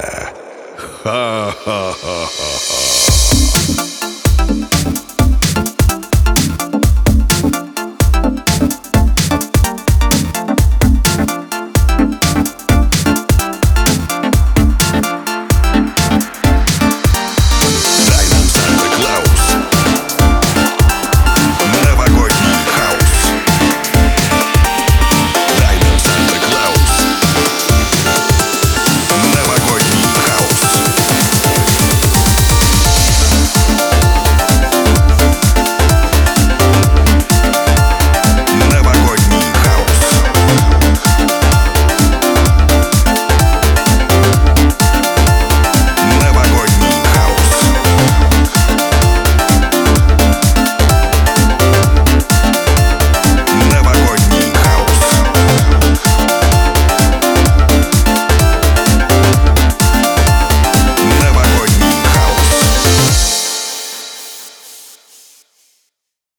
ハハハハハ